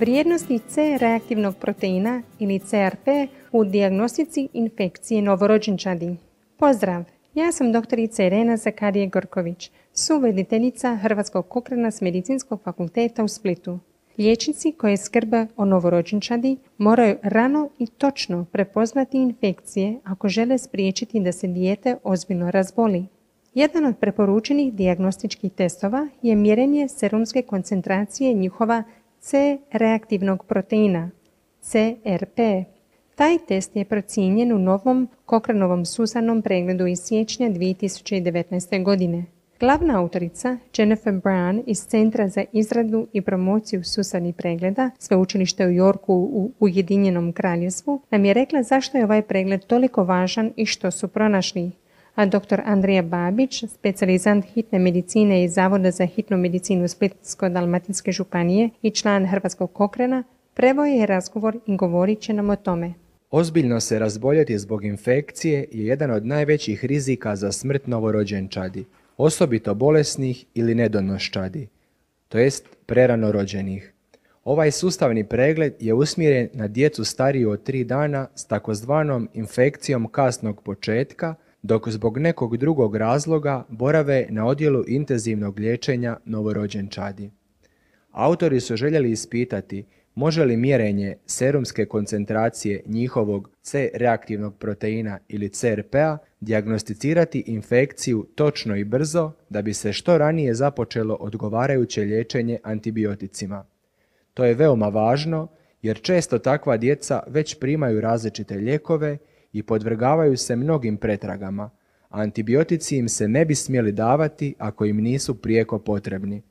Vrijednosti C reaktivnog proteina ili CRP u dijagnostici infekcije novorođenčadi. Pozdrav! Ja sam doktorica Irena Zakarije Gorković, suvediteljica Hrvatskog kokrena s Medicinskog fakulteta u Splitu. Liječnici koji skrbe o novorođenčadi moraju rano i točno prepoznati infekcije ako žele spriječiti da se dijete ozbiljno razboli. Jedan od preporučenih dijagnostičkih testova je mjerenje serumske koncentracije njihova C reaktivnog proteina, CRP. Taj test je procijenjen u novom Kokranovom susanom pregledu iz siječnja 2019. godine. Glavna autorica Jennifer Brown iz Centra za izradu i promociju susanih pregleda Sveučilišta u Yorku u Ujedinjenom kraljevstvu nam je rekla zašto je ovaj pregled toliko važan i što su pronašli. A dr. Andrija Babić, specijalizant hitne medicine iz Zavoda za hitnu medicinu Splitsko-Dalmatinske županije i član Hrvatskog kokrena, prevoje je razgovor i govorit će nam o tome. Ozbiljno se razboljeti zbog infekcije je jedan od najvećih rizika za smrt novorođenčadi, osobito bolesnih ili nedonoščadi, to jest prerano rođenih. Ovaj sustavni pregled je usmjeren na djecu stariju od tri dana s takozvanom infekcijom kasnog početka, dok zbog nekog drugog razloga borave na odjelu intenzivnog liječenja novorođenčadi. Autori su željeli ispitati može li mjerenje serumske koncentracije njihovog C reaktivnog proteina ili CRP-a dijagnosticirati infekciju točno i brzo da bi se što ranije započelo odgovarajuće liječenje antibioticima. To je veoma važno jer često takva djeca već primaju različite lijekove i podvrgavaju se mnogim pretragama, antibiotici im se ne bi smjeli davati ako im nisu prijeko potrebni.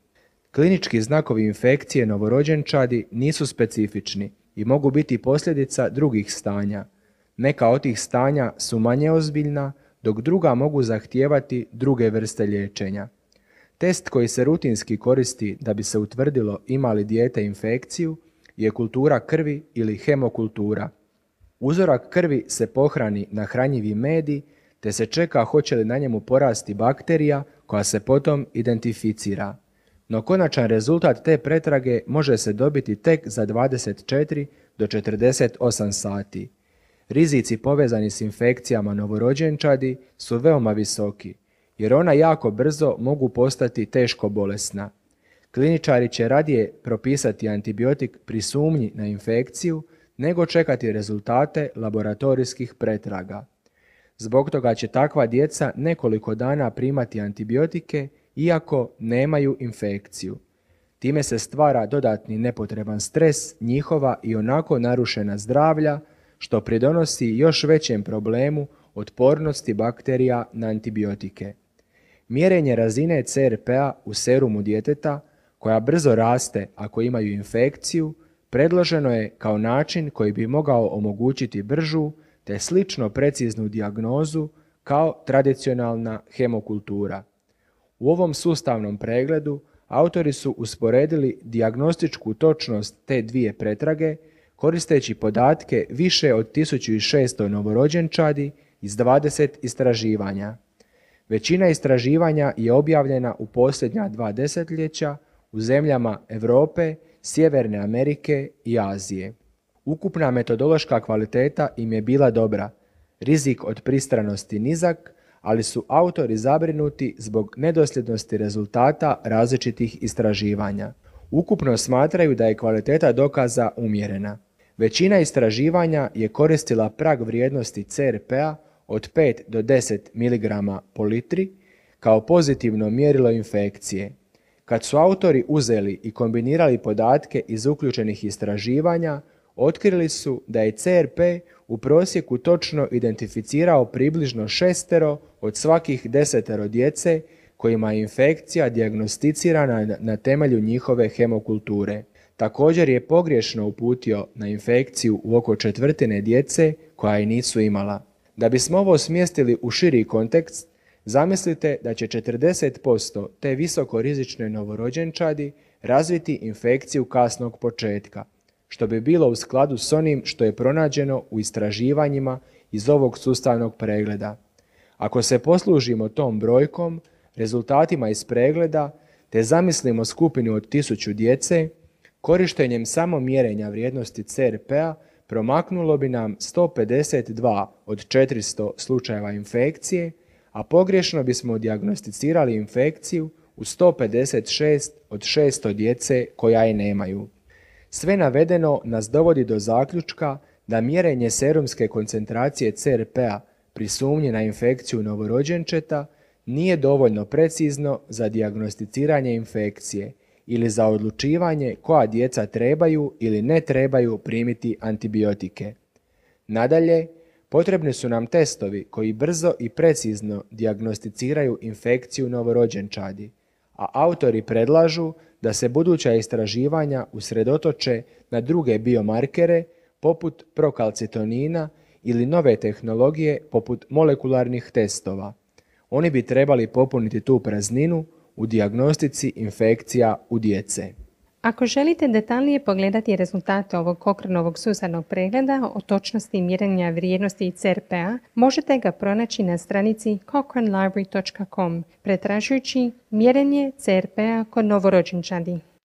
Klinički znakovi infekcije novorođenčadi nisu specifični i mogu biti posljedica drugih stanja. Neka od tih stanja su manje ozbiljna, dok druga mogu zahtijevati druge vrste liječenja. Test koji se rutinski koristi da bi se utvrdilo ima li dijete infekciju je kultura krvi ili hemokultura. Uzorak krvi se pohrani na hranjivi medij te se čeka hoće li na njemu porasti bakterija koja se potom identificira no konačan rezultat te pretrage može se dobiti tek za 24 do 48 sati. Rizici povezani s infekcijama novorođenčadi su veoma visoki, jer ona jako brzo mogu postati teško bolesna. Kliničari će radije propisati antibiotik pri sumnji na infekciju nego čekati rezultate laboratorijskih pretraga. Zbog toga će takva djeca nekoliko dana primati antibiotike iako nemaju infekciju. Time se stvara dodatni nepotreban stres njihova i onako narušena zdravlja, što pridonosi još većem problemu otpornosti bakterija na antibiotike. Mjerenje razine CRP-a u serumu djeteta, koja brzo raste ako imaju infekciju, predloženo je kao način koji bi mogao omogućiti bržu te slično preciznu dijagnozu kao tradicionalna hemokultura. U ovom sustavnom pregledu autori su usporedili dijagnostičku točnost te dvije pretrage koristeći podatke više od 1600 novorođenčadi iz 20 istraživanja. Većina istraživanja je objavljena u posljednja dva desetljeća u zemljama Europe, Sjeverne Amerike i Azije. Ukupna metodološka kvaliteta im je bila dobra, rizik od pristranosti nizak, ali su autori zabrinuti zbog nedosljednosti rezultata različitih istraživanja. Ukupno smatraju da je kvaliteta dokaza umjerena. Većina istraživanja je koristila prag vrijednosti CRP-a od 5 do 10 mg po litri kao pozitivno mjerilo infekcije. Kad su autori uzeli i kombinirali podatke iz uključenih istraživanja, otkrili su da je CRP u prosjeku točno identificirao približno šestero od svakih desetero djece kojima je infekcija dijagnosticirana na temelju njihove hemokulture. Također je pogrješno uputio na infekciju u oko četvrtine djece koja je nisu imala. Da bismo ovo smjestili u širi kontekst, zamislite da će 40% te visokorizične novorođenčadi razviti infekciju kasnog početka – što bi bilo u skladu s onim što je pronađeno u istraživanjima iz ovog sustavnog pregleda. Ako se poslužimo tom brojkom, rezultatima iz pregleda, te zamislimo skupinu od tisuću djece, Korištenjem samo mjerenja vrijednosti CRP-a promaknulo bi nam 152 od 400 slučajeva infekcije, a pogrešno bismo dijagnosticirali infekciju u 156 od 600 djece koja je nemaju. Sve navedeno nas dovodi do zaključka da mjerenje serumske koncentracije CRP-a pri sumnji na infekciju novorođenčeta nije dovoljno precizno za dijagnosticiranje infekcije ili za odlučivanje koja djeca trebaju ili ne trebaju primiti antibiotike. Nadalje, potrebni su nam testovi koji brzo i precizno dijagnosticiraju infekciju novorođenčadi, a autori predlažu da se buduća istraživanja usredotoče na druge biomarkere poput prokalcitonina ili nove tehnologije poput molekularnih testova. Oni bi trebali popuniti tu prazninu u dijagnostici infekcija u djece. Ako želite detaljnije pogledati rezultate ovog Kochranovog susadnog pregleda o točnosti mjerenja vrijednosti CRPA, možete ga pronaći na stranici cochranelibrary.com pretražujući mjerenje CRPA kod novorođenčadi.